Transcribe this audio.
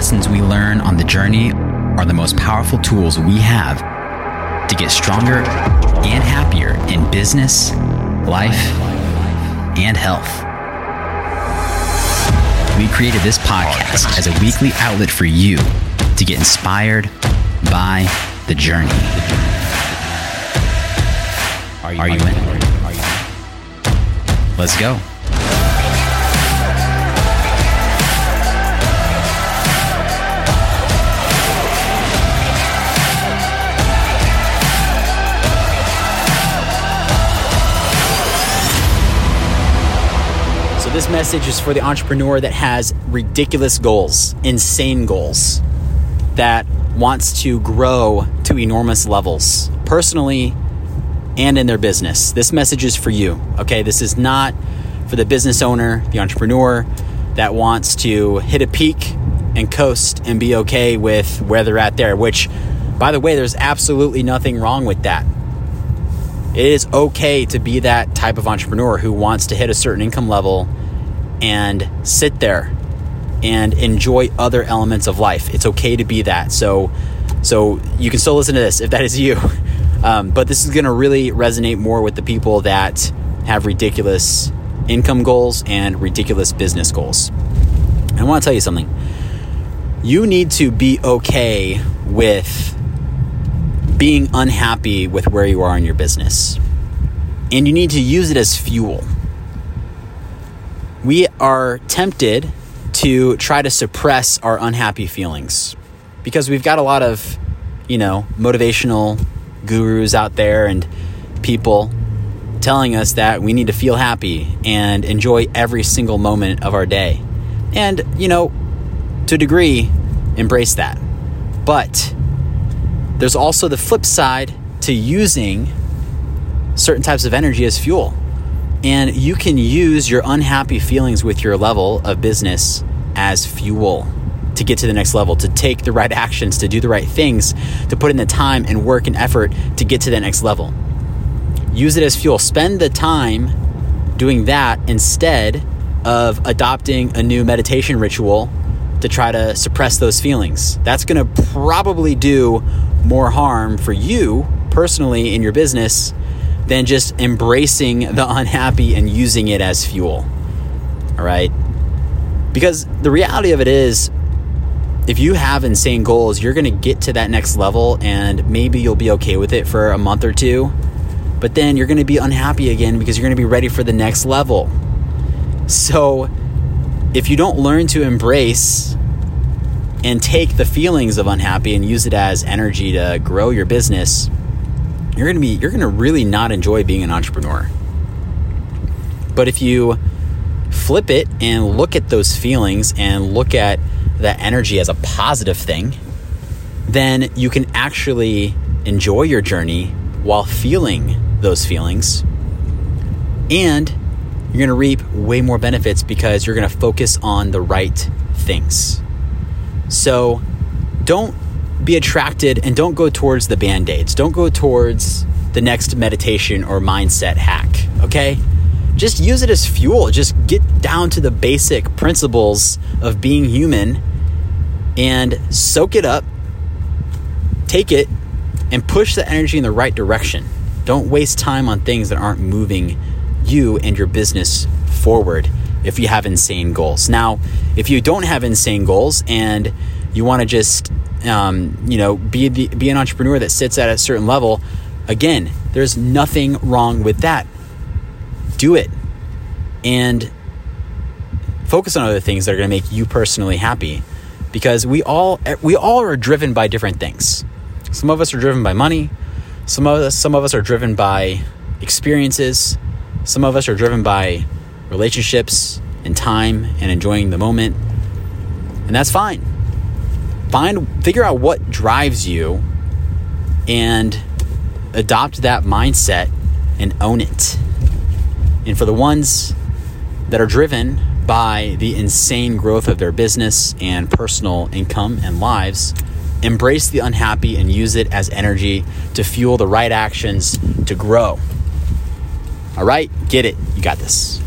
lessons we learn on the journey are the most powerful tools we have to get stronger and happier in business, life, and health. We created this podcast as a weekly outlet for you to get inspired by the journey. Are you in? Let's go. This message is for the entrepreneur that has ridiculous goals, insane goals, that wants to grow to enormous levels, personally and in their business. This message is for you, okay? This is not for the business owner, the entrepreneur that wants to hit a peak and coast and be okay with where they're at there, which, by the way, there's absolutely nothing wrong with that. It is okay to be that type of entrepreneur who wants to hit a certain income level and sit there and enjoy other elements of life. It's okay to be that. So, so you can still listen to this if that is you. Um, but this is going to really resonate more with the people that have ridiculous income goals and ridiculous business goals. I want to tell you something. You need to be okay with being unhappy with where you are in your business. And you need to use it as fuel. We are tempted to try to suppress our unhappy feelings because we've got a lot of, you know, motivational gurus out there and people telling us that we need to feel happy and enjoy every single moment of our day. And, you know, to a degree, embrace that. But there's also the flip side to using certain types of energy as fuel. And you can use your unhappy feelings with your level of business as fuel to get to the next level, to take the right actions, to do the right things, to put in the time and work and effort to get to the next level. Use it as fuel. Spend the time doing that instead of adopting a new meditation ritual to try to suppress those feelings. That's going to probably do more harm for you personally in your business than just embracing the unhappy and using it as fuel. All right? Because the reality of it is, if you have insane goals, you're going to get to that next level and maybe you'll be okay with it for a month or two. But then you're going to be unhappy again because you're going to be ready for the next level. So, if you don't learn to embrace and take the feelings of unhappy and use it as energy to grow your business, you're going to be you're going to really not enjoy being an entrepreneur. But if you flip it and look at those feelings and look at that energy as a positive thing, then you can actually enjoy your journey while feeling those feelings. And you're going to reap way more benefits because you're going to focus on the right things. So don't be attracted and don't go towards the band aids. Don't go towards the next meditation or mindset hack, okay? Just use it as fuel. Just get down to the basic principles of being human and soak it up, take it, and push the energy in the right direction. Don't waste time on things that aren't moving you and your business forward if you have insane goals. Now, if you don't have insane goals and you want to just um, you know be the, be an entrepreneur that sits at a certain level, again, there's nothing wrong with that. Do it and focus on other things that are going to make you personally happy because we all we all are driven by different things. Some of us are driven by money, some of us some of us are driven by experiences, some of us are driven by relationships and time and enjoying the moment. And that's fine. Find figure out what drives you and adopt that mindset and own it. And for the ones that are driven by the insane growth of their business and personal income and lives, embrace the unhappy and use it as energy to fuel the right actions to grow. All right, get it. You got this.